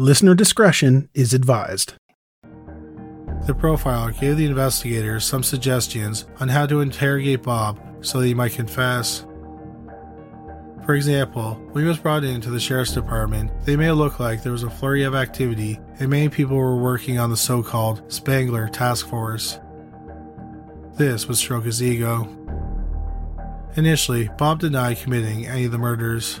Listener discretion is advised. The profiler gave the investigators some suggestions on how to interrogate Bob so that he might confess. For example, when he was brought into the sheriff's department, they it look like there was a flurry of activity and many people were working on the so called Spangler Task Force. This would stroke his ego. Initially, Bob denied committing any of the murders.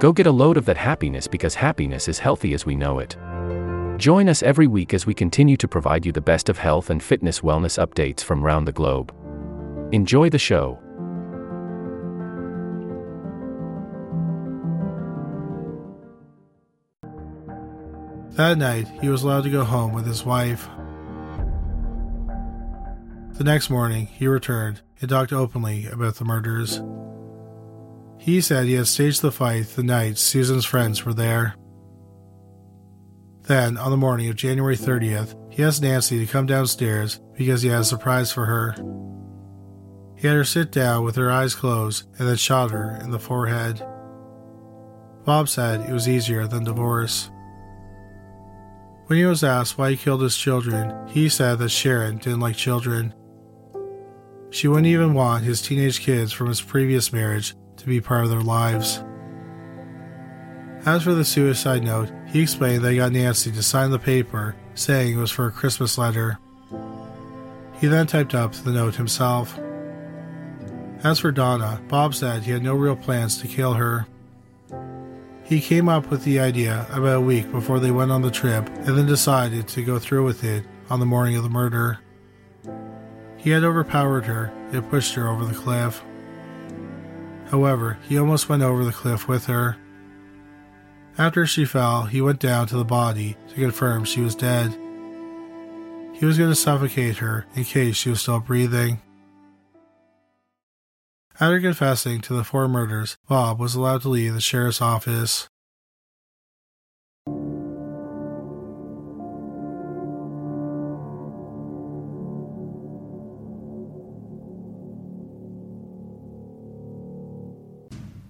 Go get a load of that happiness because happiness is healthy as we know it. Join us every week as we continue to provide you the best of health and fitness wellness updates from around the globe. Enjoy the show. That night, he was allowed to go home with his wife. The next morning, he returned and talked openly about the murders. He said he had staged the fight the night Susan's friends were there. Then, on the morning of January 30th, he asked Nancy to come downstairs because he had a surprise for her. He had her sit down with her eyes closed and then shot her in the forehead. Bob said it was easier than divorce. When he was asked why he killed his children, he said that Sharon didn't like children. She wouldn't even want his teenage kids from his previous marriage to be part of their lives. As for the suicide note, he explained that he got Nancy to sign the paper saying it was for a Christmas letter. He then typed up the note himself. As for Donna, Bob said he had no real plans to kill her. He came up with the idea about a week before they went on the trip and then decided to go through with it on the morning of the murder. He had overpowered her and pushed her over the cliff. However, he almost went over the cliff with her. After she fell, he went down to the body to confirm she was dead. He was going to suffocate her in case she was still breathing. After confessing to the four murders, Bob was allowed to leave the sheriff's office.